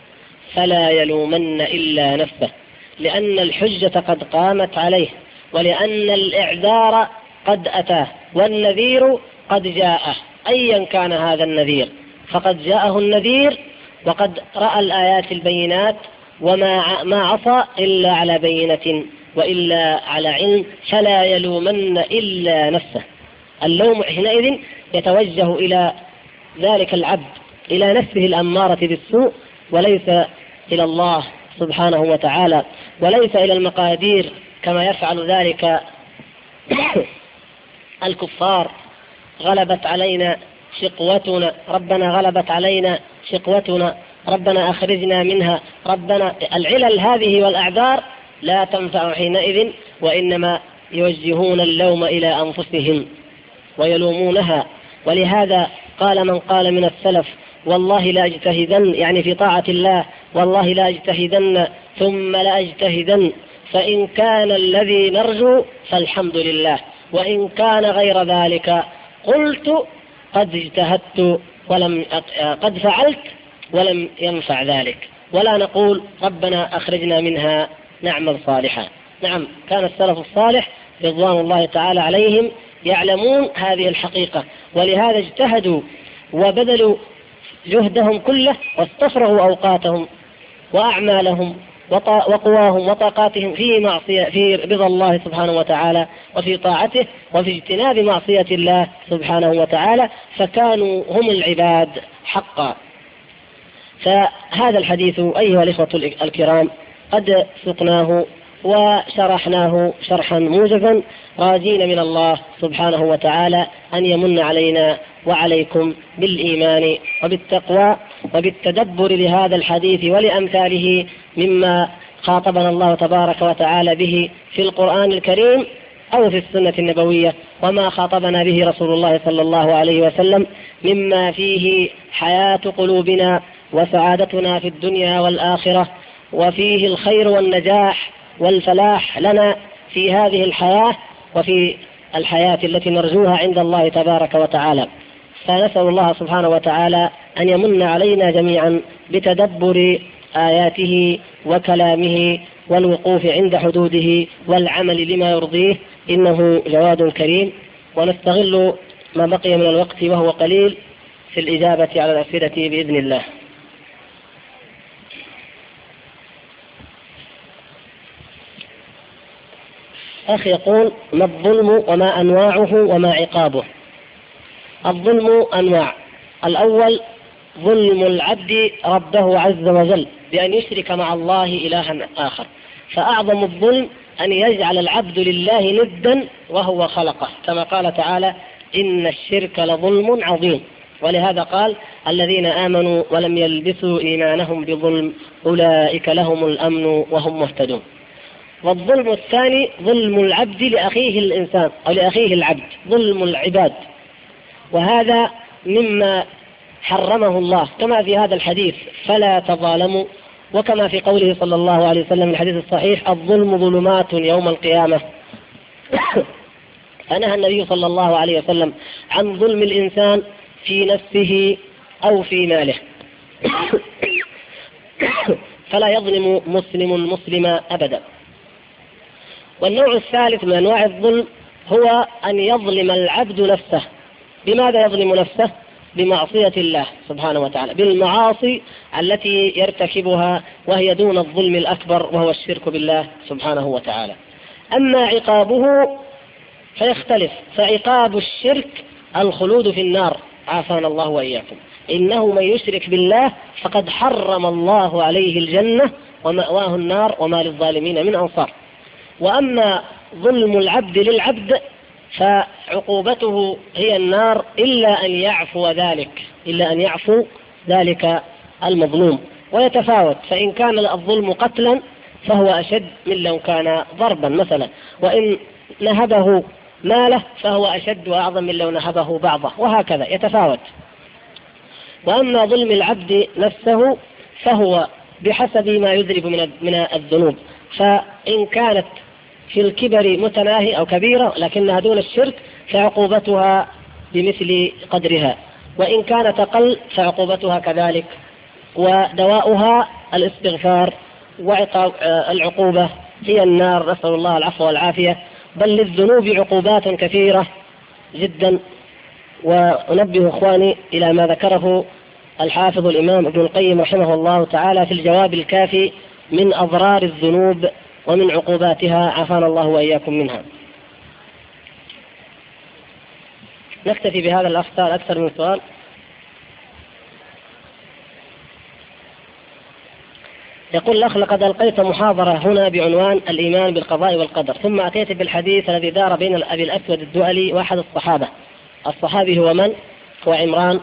فلا يلومن إلا نفسه لأن الحجة قد قامت عليه ولأن الإعذار قد أتاه والنذير قد جاءه أيا كان هذا النذير. فقد جاءه النذير وقد رأى الآيات البينات وما ما عصى إلا على بينة وإلا على علم فلا يلومن إلا نفسه. اللوم حينئذ يتوجه إلى ذلك العبد إلى نفسه الأمارة بالسوء وليس إلى الله سبحانه وتعالى وليس إلى المقادير كما يفعل ذلك الكفار. غلبت علينا شقوتنا ربنا غلبت علينا شقوتنا ربنا أخرجنا منها ربنا العلل هذه والأعذار لا تنفع حينئذ وإنما يوجهون اللوم إلى أنفسهم ويلومونها. ولهذا قال من قال من السلف والله لا أجتهدن يعني في طاعة الله والله لا أجتهدن ثم لا أجتهدن فإن كان الذي نرجو فالحمد لله وإن كان غير ذلك قلت قد اجتهدت ولم قد فعلت ولم ينفع ذلك. ولا نقول ربنا أخرجنا منها نعمل صالحا. نعم كان السلف الصالح رضوان الله تعالى عليهم يعلمون هذه الحقيقة. ولهذا اجتهدوا وبذلوا جهدهم كله واستفرغوا أوقاتهم وأعمالهم وقواهم وطاقاتهم في معصية في رضا الله سبحانه وتعالى وفي طاعته وفي اجتناب معصية الله سبحانه وتعالى فكانوا هم العباد حقا. فهذا الحديث أيها الإخوة الكرام قد سقناه وشرحناه شرحا موجزا راجين من الله سبحانه وتعالى أن يمن علينا وعليكم بالإيمان وبالتقوى. وبالتدبر لهذا الحديث ولأمثاله مما خاطبنا الله تبارك وتعالى به في القرآن الكريم أو في السنة النبوية وما خاطبنا به رسول الله صلى الله عليه وسلم مما فيه حياة قلوبنا وسعادتنا في الدنيا والآخرة وفيه الخير والنجاح والفلاح لنا في هذه الحياة وفي الحياة التي نرجوها عند الله تبارك وتعالى. فنسأل الله سبحانه وتعالى أن يمن علينا جميعا بتدبر آياته وكلامه والوقوف عند حدوده والعمل لما يرضيه. إنه جواد كريم. ونستغل ما بقي من الوقت وهو قليل في الإجابة على الأسئلة بإذن الله. أخ يقول ما الظلم وما أنواعه وما عقابه؟ الظلم أنواع. الأول ظلم العبد ربه عز وجل بأن يشرك مع الله إلها آخر. فأعظم الظلم أن يجعل العبد لله ندا وهو خلقه. كما قال تعالى إن الشرك لظلم عظيم. ولهذا قال الذين آمنوا ولم يلبسوا إيمانهم بظلم أولئك لهم الأمن وهم مهتدون. والظلم الثاني ظلم العبد لأخيه الإنسان أو لأخيه العبد ظلم العباد. وهذا مما حرمه الله. كما في هذا الحديث فلا تظالموا. وكما في قوله صلى الله عليه وسلم الحديث الصحيح الظلم ظلمات يوم القيامة. فنهى النبي صلى الله عليه وسلم عن ظلم الإنسان في نفسه أو في ماله. فلا يظلم مسلم مسلما أبدا. والنوع الثالث من أنواع الظلم هو أن يظلم العبد نفسه. بماذا يظلم نفسه؟ بمعصية الله سبحانه وتعالى بالمعاصي التي يرتكبها وهي دون الظلم الأكبر وهو الشرك بالله سبحانه وتعالى. أما عقابه فيختلف فعقاب الشرك الخلود في النار. عافانا الله وإياكم. إنه من يشرك بالله فقد حرم الله عليه الجنة ومأواه النار وما للظالمين من أنصار. وأما ظلم العبد للعبد فعقوبته هي النار إلا أن يعفو ذلك إلا أن يعفو ذلك المظلوم. ويتفاوت فإن كان الظلم قتلا فهو أشد من لو كان ضربا مثلا. وإن نهبه ماله فهو أشد وأعظم من لو نهبه بعضه وهكذا. يتفاوت. وأما ظلم العبد نفسه فهو بحسب ما يذرب من الذنوب. فإن كانت في الكبر متناهي أو كبيرة لكنها دون الشرك فعقوبتها بمثل قدرها. وإن كانت أقل فعقوبتها كذلك. ودواؤها الاستغفار وعقاب العقوبة. هي النار. نسأل الله العفو والعافية. بل للذنوب عقوبات كثيرة جدا. وأنبه إخواني إلى ما ذكره الحافظ الإمام ابن القيم رحمه الله تعالى في الجواب الكافي من أضرار الذنوب ومن عقوباتها عافانا الله وإياكم منها. نكتفي بهذا الأخ أكثر من سؤال. يقول الأخ لقد ألقيت محاضرة هنا بعنوان الإيمان بالقضاء والقدر ثم أتيت بالحديث الذي دار بين أبي الأسود الدؤلي وأحد الصحابة. الصحابي هو من؟ هو عمران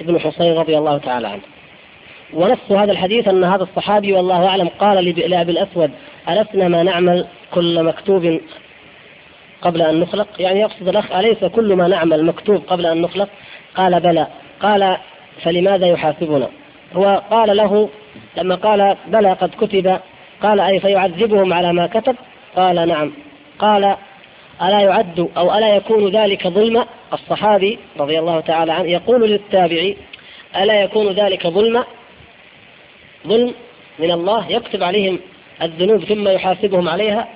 بن حسين رضي الله تعالى عنه. ونص هذا الحديث أن هذا الصحابي والله أعلم قال لأبي الأسود ألسنا ما نعمل كل مكتوب قبل أن نخلق؟ يعني يقصد الأخ أليس كل ما نعمل مكتوب قبل أن نخلق؟ قال بلى. قال فلماذا يحاسبنا؟ هو قال له لما قال بلى قد كتب. قال أي فيعذبهم على ما كتب؟ قال نعم. قال ألا يعد أو ألا يكون ذلك ظلما الصحابي رضي الله تعالى عنه يقول للتابعي ألا يكون ذلك ظلما ظلم من الله يكتب عليهم الذنوب ثم يحاسبهم عليها.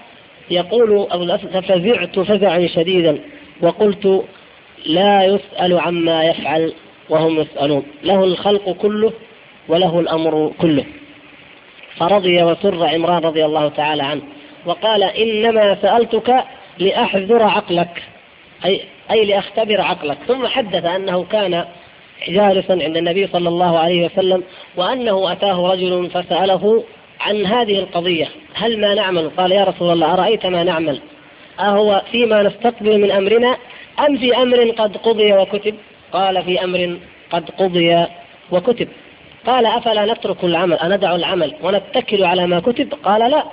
يقول أبو الأسد ففزعت فزعا شديدا وقلت لا يسأل عما يفعل وهم يسألون. له الخلق كله وله الأمر كله. فرضي وسر عمران رضي الله تعالى عنه وقال إنما سألتك لأحذر عقلك. أي, أي لأختبر عقلك. ثم حدث أنه كان جالسا عند النبي صلى الله عليه وسلم وأنه أتاه رجل فسأله عن هذه القضية هل ما نعمل؟ قال يا رسول الله أرأيت ما نعمل؟ أهو فيما نستقبل من أمرنا؟ أم في أمر قد قضي وكتب؟ قال في أمر قد قضي وكتب. قال أفلا نترك العمل؟ أندع العمل ونتكل على ما كتب؟ قال لا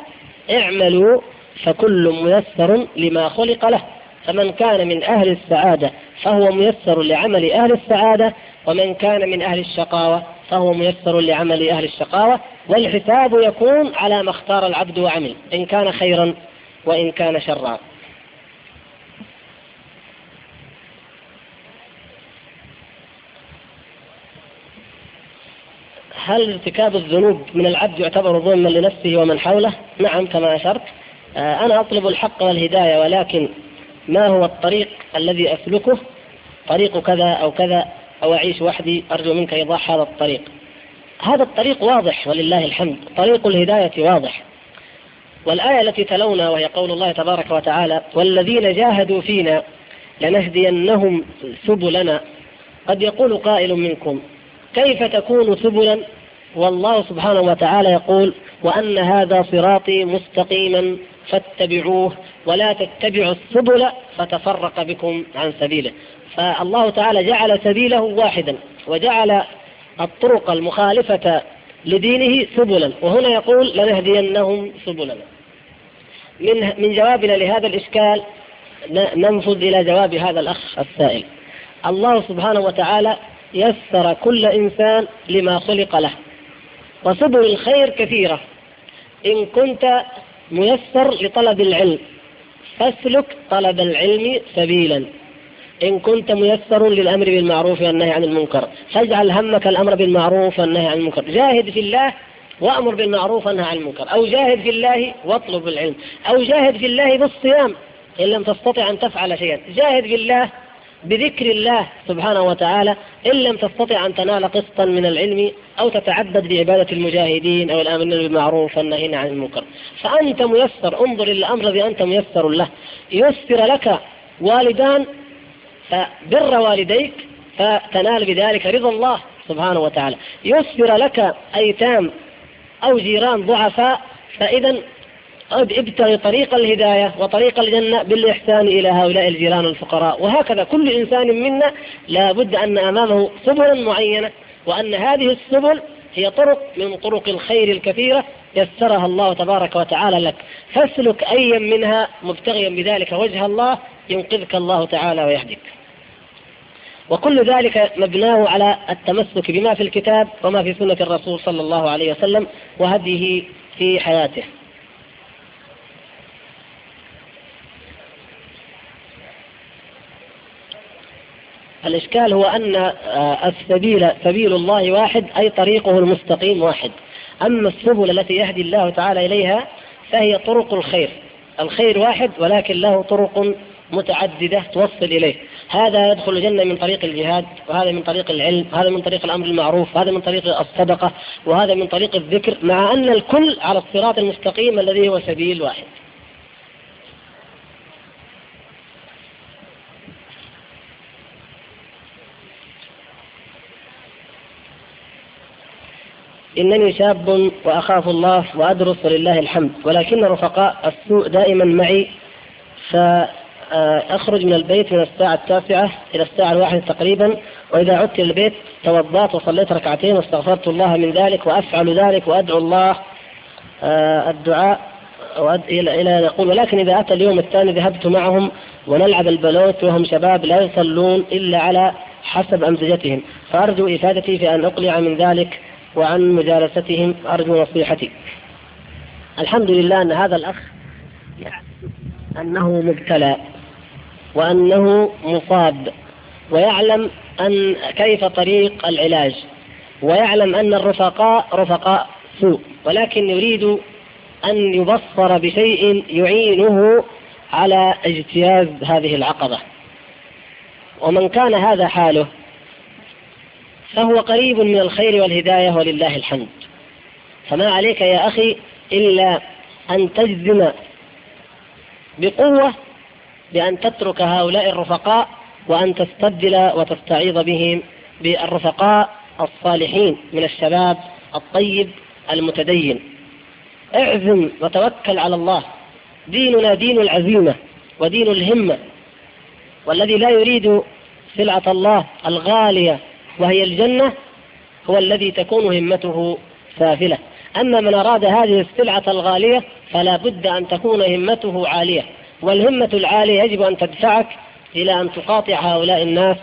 اعملوا فكل ميسر لما خلق له فمن كان من أهل السعادة فهو ميسر لعمل أهل السعادة ومن كان من أهل الشقاوة فهو ميسر لعمل أهل الشقاوة والحساب يكون على ما اختار العبد وعمل إن كان خيرا وإن كان شرا. هل ارتكاب الذنوب من العبد يعتبر ظلما لنفسه ومن حوله؟ نعم كما أشرت. آه، أنا أطلب الحق والهداية ولكن ما هو الطريق الذي أسلكه؟ طريق كذا أو كذا أو أعيش وحدي أرجو منك إيضاح هذا الطريق. هذا الطريق واضح ولله الحمد. طريق الهداية واضح. والآية التي تلونا وهي قول الله تبارك وتعالى والذين جاهدوا فينا لنهدينهم سبلنا. قد يقول قائل منكم كيف تكون سبلا؟ والله سبحانه وتعالى يقول وأن هذا صراطي مستقيما فاتبعوه ولا تتبعوا السبل فتفرق بكم عن سبيله. فالله تعالى جعل سبيله واحدا وجعل الطرق المخالفة لدينه سبلا. وهنا يقول لنهدينهم سبلنا من من جوابنا لهذا الإشكال ننفذ إلى جواب هذا الأخ السائل. الله سبحانه وتعالى يسر كل إنسان لما خلق له وسبل الخير كثيرة. إن كنت ميسر لطلب العلم فاسلك طلب العلم سبيلا. إن كنت ميسر للأمر بالمعروف والنهي عن المنكر. فاجعل همك الأمر بالمعروف والنهي عن المنكر. جاهد في الله وأمر بالمعروف والنهي عن المنكر. أو جاهد في الله واطلب العلم. أو جاهد في الله بالصيام إن لم تستطع أن تفعل شيئا. جاهد في الله بذكر الله سبحانه وتعالى إن لم تستطع أن تنال قسطا من العلم أو تتعبد بعبادة المجاهدين أو الآمرين بالمعروف والنهين عن المنكر. فأنت ميسر. انظر إلى الأمر الذي أنت ميسر له. يسر لك والدان فبر والديك فتنال بذلك رضا الله سبحانه وتعالى. يسر لك أيتام أو جيران ضعفاء فإذا ابتغي طريق الهداية وطريق الجنة بالإحسان إلى هؤلاء الجيران الفقراء. وهكذا كل إنسان منا لا بد أن أمامه سبلا معينة وأن هذه السبل هي طرق من طرق الخير الكثيرة يسرها الله تبارك وتعالى لك. فاسلك أيا منها مبتغيا بذلك وجه الله ينقذك الله تعالى ويهديك. وكل ذلك مبناه على التمسك بما في الكتاب وما في سنة الرسول صلى الله عليه وسلم وهديه في حياته. الإشكال هو أن آه، السبيل سبيل الله واحد أي طريقه المستقيم واحد. أما السبل التي يهدي الله تعالى إليها فهي طرق الخير. الخير واحد ولكن له طرق متعددة توصل إليه. هذا يدخل الجنة من طريق الجهاد وهذا من طريق العلم وهذا من طريق الأمر المعروف وهذا من طريق الصدقة وهذا من طريق الذكر مع أن الكل على الصراط المستقيم الذي هو سبيل واحد. إنني شاب وأخاف الله وأدرس ولله الحمد ولكن رفقاء السوء دائما معي فأخرج من البيت من الساعة التاسعة إلى الساعة الواحدة تقريبا وإذا عدت إلى البيت توضأت وصليت ركعتين واستغفرت الله من ذلك وأفعل ذلك وأدعو الله آه، الدعاء إلى إلى يقول ولكن إذا أتى اليوم الثاني ذهبت معهم ونلعب البلوت وهم شباب لا يصلون إلا على حسب أمزجتهم. فأرجو إفادتي في أن أقلع من ذلك وعن مجالستهم. أرجو نصيحتي. الحمد لله أن هذا الأخ أنه مبتلى. وأنه مصاب ويعلم أن كيف طريق العلاج ويعلم أن الرفقاء رفقاء سوء ولكن يريد أن يبصر بشيء يعينه على اجتياز هذه العقبة. ومن كان هذا حاله فهو قريب من الخير والهداية ولله الحمد. فما عليك يا أخي إلا أن تجزم بقوة بأن تترك هؤلاء الرفقاء وأن تستبدل وتستعيض بهم بالرفقاء الصالحين من الشباب الطيب المتدين. اعزم وتوكل على الله. ديننا دين العزيمة ودين الهمة. والذي لا يريد سلعة الله الغالية وهي الجنة هو الذي تكون همته سافلة. أما من أراد هذه السلعة الغالية فلا بد أن تكون همته عالية. والهمة العالية يجب أن تدفعك إلى أن تقاطع هؤلاء الناس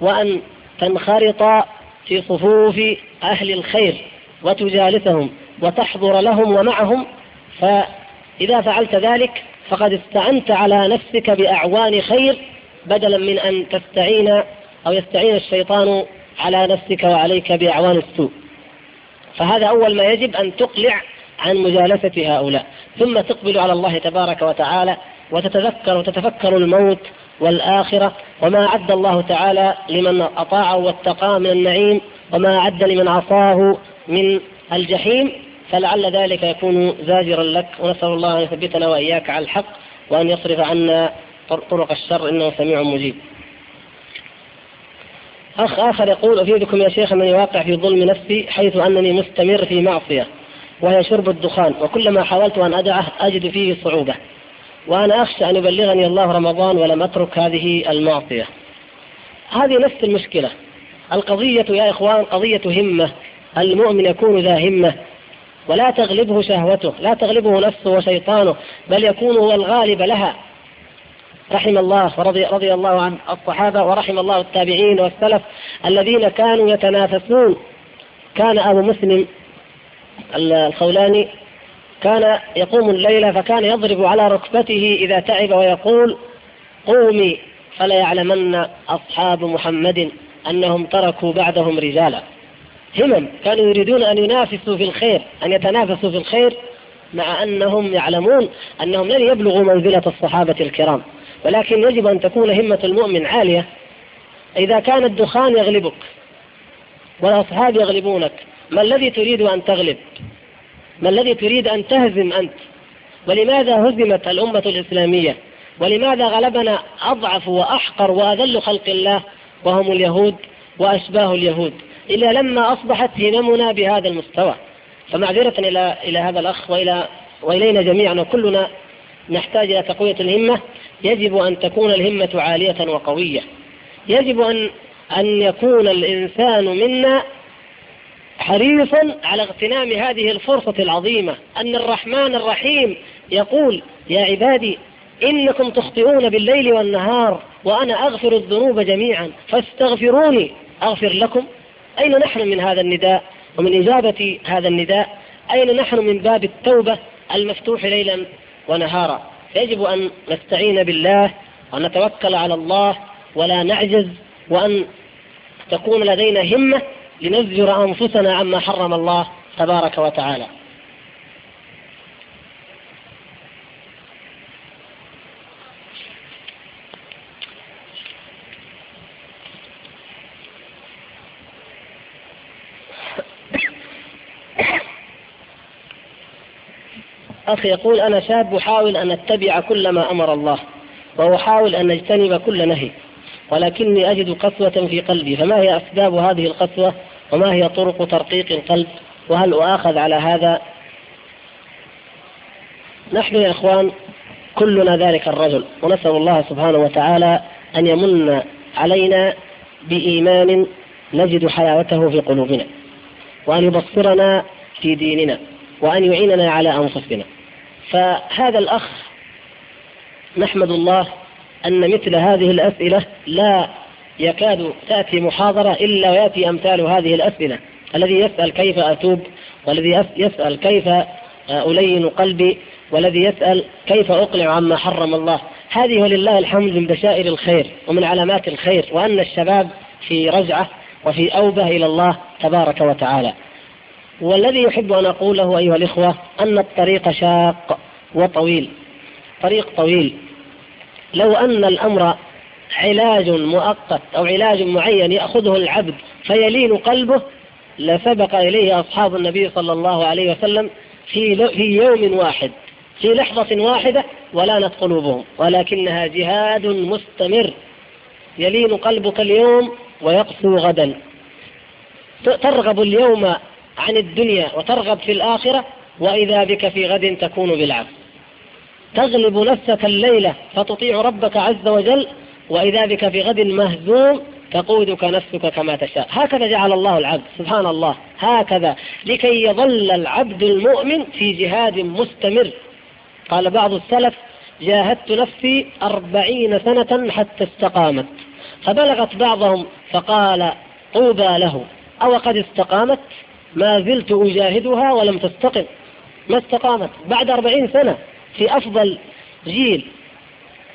وأن تنخرط في صفوف أهل الخير وتجالسهم وتحضر لهم ومعهم فإذا فعلت ذلك فقد استعنت على نفسك بأعوان خير بدلا من أن تستعين أو يستعين الشيطان على نفسك وعليك بأعوان السوء. فهذا أول ما يجب أن تقلع عن مجالسة هؤلاء. ثم تقبل على الله تبارك وتعالى وتتذكر وتتفكر الموت والآخرة وما أعد الله تعالى لمن أطاعه واتقاه من النعيم وما أعد لمن عصاه من الجحيم فلعل ذلك يكون زاجرا لك. ونسأل الله أن يثبتنا وإياك على الحق وأن يصرف عنا طرق الشر. إنه سميع مجيب. أخ آخر يقول أفيدكم يا شيخ أنني واقع في ظلم نفسي حيث أنني مستمر في معصية وهي شرب الدخان وكلما حاولت أن أدعه أجد فيه صعوبة. وأنا أخشى أن يبلغني الله رمضان ولم أترك هذه المعصية. هذه نفس المشكلة. القضية يا إخوان قضية همة. المؤمن يكون ذا همة. ولا تغلبه شهوته لا تغلبه نفسه وشيطانه بل يكون هو الغالب لها. رحم الله ورضي رضي الله عن الصحابة ورحم الله التابعين والسلف الذين كانوا يتنافسون. كان أبو مسلم الخولاني كان يقوم الليل فكان يضرب على ركبته إذا تعب ويقول قومي فلا يعلمن أصحاب محمد أنهم تركوا بعدهم رجالا. همم كانوا يريدون أن ينافسوا في الخير أن يتنافسوا في الخير مع أنهم يعلمون أنهم لن يبلغوا منزلة الصحابة الكرام. ولكن يجب أن تكون همة المؤمن عالية. إذا كان الدخان يغلبك والأصحاب يغلبونك ما الذي تريد أن تغلب؟ ما الذي تريد أن تهزم أنت؟ ولماذا هزمت الأمة الإسلامية؟ ولماذا غلبنا أضعف وأحقر وأذل خلق الله وهم اليهود وأشباه اليهود؟ إلا لما أصبحت هممنا بهذا المستوى. فمعذرة إلى إلى هذا الأخ وإلى وإلينا جميعا وكلنا نحتاج إلى تقوية الهمة. يجب أن تكون الهمة عالية وقوية. يجب أن أن يكون الإنسان منا حريصا على اغتنام هذه الفرصة العظيمة. أن الرحمن الرحيم يقول يا عبادي إنكم تخطئون بالليل والنهار وأنا أغفر الذنوب جميعا. فاستغفروني أغفر لكم. أين نحن من هذا النداء؟ ومن إجابة هذا النداء أين نحن من باب التوبة المفتوح ليلا ونهارا؟ يجب أن نستعين بالله وأن نتوكل على الله ولا نعجز وأن تكون لدينا همة لنزجر أنفسنا عما حرم الله تبارك وتعالى. أخي يقول أنا شاب أحاول أن أتبع كل ما أمر الله وأحاول أن أجتنب كل نهي. ولكني أجد قسوة في قلبي فما هي أسباب هذه القسوة؟ وما هي طرق ترقيق القلب؟ وهل أؤاخذ على هذا؟ نحن يا إخوان كلنا ذلك الرجل ونسأل الله سبحانه وتعالى أن يمن علينا بإيمان نجد حلاوته في قلوبنا وأن يبصرنا في ديننا وأن يعيننا على أنفسنا. فهذا الأخ نحمد الله أن مثل هذه الأسئلة لا يكاد تأتي محاضرة إلا ويأتي أمثال هذه الأسئلة. الذي يسأل كيف أتوب والذي يسأل كيف ألين قلبي والذي يسأل كيف أقلع عما حرم الله. هذه ولله الحمد من بشائر الخير ومن علامات الخير وأن الشباب في رجعة وفي أوبة إلى الله تبارك وتعالى. والذي يحب أن أقوله أيها الإخوة أن الطريق شاق وطويل. طريق طويل. لو أن الأمر علاج مؤقت أو علاج معين يأخذه العبد فيلين قلبه لسبق إليه أصحاب النبي صلى الله عليه وسلم في في يوم واحد في لحظة واحدة ولانت قلوبهم ولكنها جهاد مستمر. يلين قلبك اليوم ويقسو غدا. ترغب اليوم عن الدنيا وترغب في الآخرة وإذا بك في غد تكون بالعكس. تغلب نفسك الليلة فتطيع ربك عز وجل وإذا بك في غد مهزوم تقودك نفسك كما تشاء. هكذا جعل الله العبد سبحان الله. هكذا. لكي يظل العبد المؤمن في جهاد مستمر. قال بعض السلف جاهدت نفسي أربعين سنة حتى استقامت. فبلغت بعضهم فقال طوبى له. أو قد استقامت؟ ما زلت أجاهدها ولم تستقم. ما استقامت؟ بعد أربعين سنة. في أفضل جيل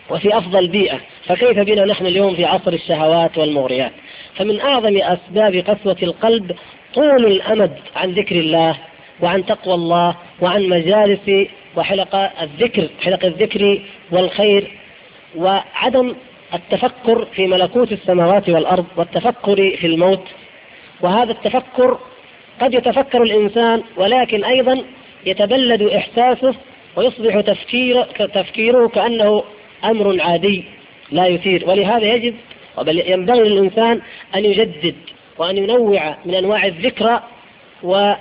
وفي أفضل بيئة فكيف بنا نحن اليوم في عصر الشهوات والمغريات؟ فمن أعظم أسباب قسوة القلب طول الأمد عن ذكر الله وعن تقوى الله وعن مجالس وحلق الذكر حلق الذكر والخير وعدم التفكر في ملكوت السماوات والأرض والتفكر في الموت. وهذا التفكر قد يتفكر الإنسان ولكن أيضا يتبلد إحساسه ويصبح تفكير تفكيره كأنه أمر عادي لا يثير. ولهذا يجب بل ينبغي للإنسان أن يجدد وأن ينوع من أنواع الذكرى وأن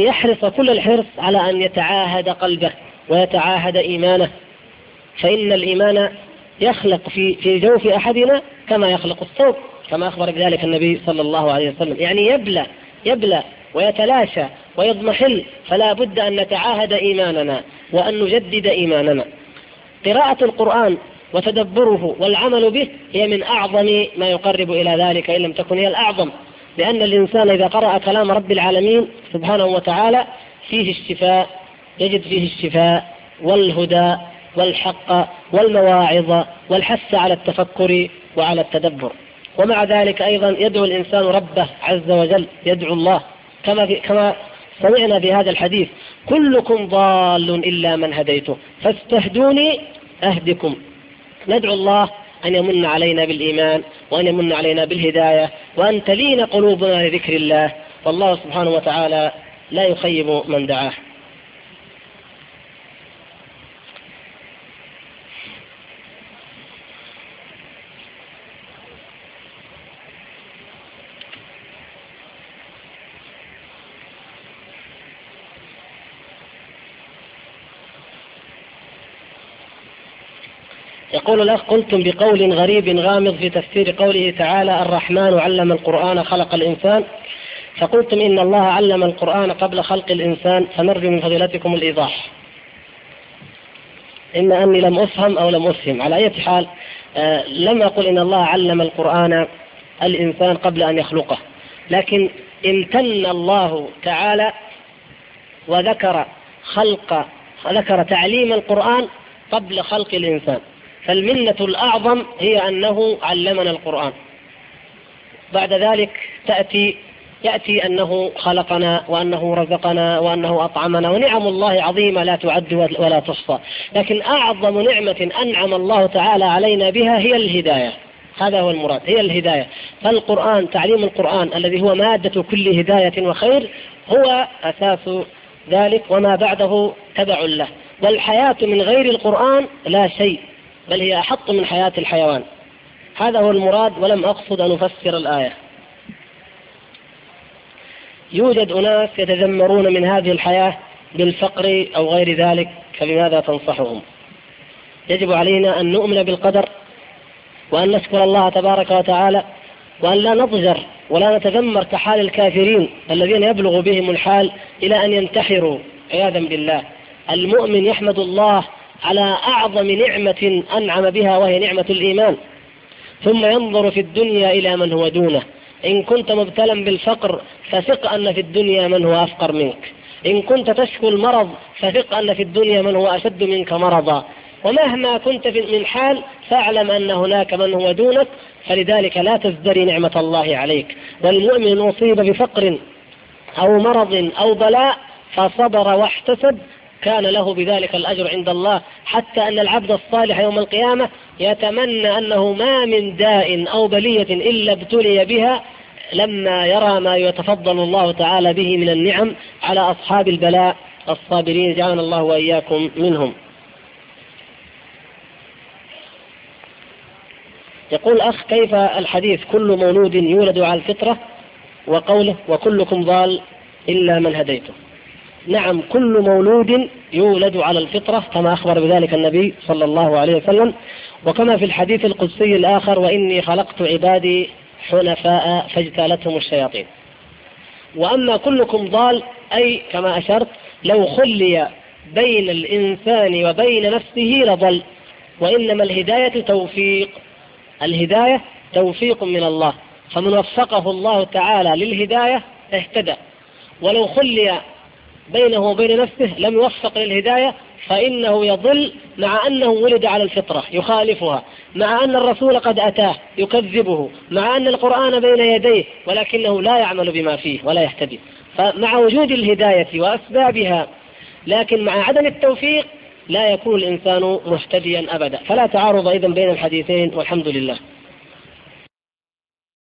يحرص كل الحرص على أن يتعاهد قلبه ويتعاهد إيمانه. فإن الإيمان يخلق في في جوف أحدنا كما يخلق الثوب كما أخبر بذلك النبي صلى الله عليه وسلم. يعني يبلى يبلى ويتلاشى ويضمحل فلا بد أن نتعاهد إيماننا وأن نجدد إيماننا. قراءة القرآن وتدبره والعمل به هي من أعظم ما يقرب إلى ذلك إن لم تكن هي الأعظم. لأن الإنسان إذا قرأ كلام رب العالمين سبحانه وتعالى فيه الشفاء يجد فيه الشفاء والهدى والحق والمواعظ والحث على التفكر وعلى التدبر. ومع ذلك أيضا يدعو الإنسان ربه عز وجل يدعو الله كما في كما سمعنا في هذا الحديث كلكم ضال إلا من هديته فاستهدوني أهدكم. ندعو الله أن يمن علينا بالإيمان وأن يمن علينا بالهداية وأن تلين قلوبنا لذكر الله والله سبحانه وتعالى لا يخيب من دعاه. يقول الأخ قلتم بقول غريب غامض في تفسير قوله تعالى الرحمن علم القرآن خلق الإنسان. فقلتم إن الله علم القرآن قبل خلق الإنسان فنرجو من فضيلتكم الإيضاح. إما أني لم أفهم أو لم أفهم. على أي حال آه لم أقل إن الله علم القرآن الإنسان قبل أن يخلقه. لكن امتن الله تعالى وذكر خلق ذكر تعليم القرآن قبل خلق الإنسان. فالمنة الأعظم هي أنه علمنا القرآن. بعد ذلك تأتي يأتي أنه خلقنا وأنه رزقنا وأنه أطعمنا ونعم الله عظيمة لا تعد ولا تحصى لكن أعظم نعمة أنعم الله تعالى علينا بها هي الهداية. هذا هو المراد هي الهداية. فالقرآن تعليم القرآن الذي هو مادة كل هداية وخير هو أساس ذلك وما بعده تبع له. والحياة من غير القرآن لا شيء. بل هي أحط من حياة الحيوان. هذا هو المراد ولم أقصد أن أفسر الآية. يوجد أناس يتذمرون من هذه الحياة بالفقر أو غير ذلك فبماذا تنصحهم؟ يجب علينا أن نؤمن بالقدر وأن نشكر الله تبارك وتعالى وأن لا نضجر ولا نتذمر كحال الكافرين الذين يبلغ بهم الحال إلى أن ينتحروا عياذا بالله. المؤمن يحمد الله على أعظم نعمة أنعم بها وهي نعمة الإيمان. ثم ينظر في الدنيا إلى من هو دونه. إن كنت مبتلا بالفقر فثق أن في الدنيا من هو أفقر منك. إن كنت تشكو المرض فثق أن في الدنيا من هو أشد منك مرضا. ومهما كنت من حال فاعلم أن هناك من هو دونك. فلذلك لا تزدري نعمة الله عليك. والمؤمن أصيب بفقر أو مرض أو بلاء فصبر واحتسب كان له بذلك الأجر عند الله حتى أن العبد الصالح يوم القيامة يتمنى أنه ما من داء أو بلية إلا ابتلي بها لما يرى ما يتفضل الله تعالى به من النعم على أصحاب البلاء الصابرين. جعلنا الله وإياكم منهم. يقول أخ كيف الحديث كل مولود يولد على الفطرة وقوله وكلكم ضال إلا من هديته؟ نعم كل مولود يولد على الفطرة كما أخبر بذلك النبي صلى الله عليه وسلم. وكما في الحديث القدسي الآخر وإني خلقت عبادي حنفاء فاجتالتهم الشياطين. وأما كلكم ضال أي كما أشرت لو خلي بين الإنسان وبين نفسه لضل. وإنما الهداية توفيق. الهداية توفيق من الله. فمن وفقه الله تعالى للهداية اهتدى. ولو خلي بينه وبين نفسه لم يوفق للهداية فإنه يضل مع أنه ولد على الفطرة يخالفها. مع أن الرسول قد أتاه يكذبه. مع أن القرآن بين يديه ولكنه لا يعمل بما فيه ولا يهتدي. فمع وجود الهداية وأسبابها لكن مع عدم التوفيق لا يكون الإنسان مهتديا أبدا. فلا تعارض أيضا بين الحديثين والحمد لله.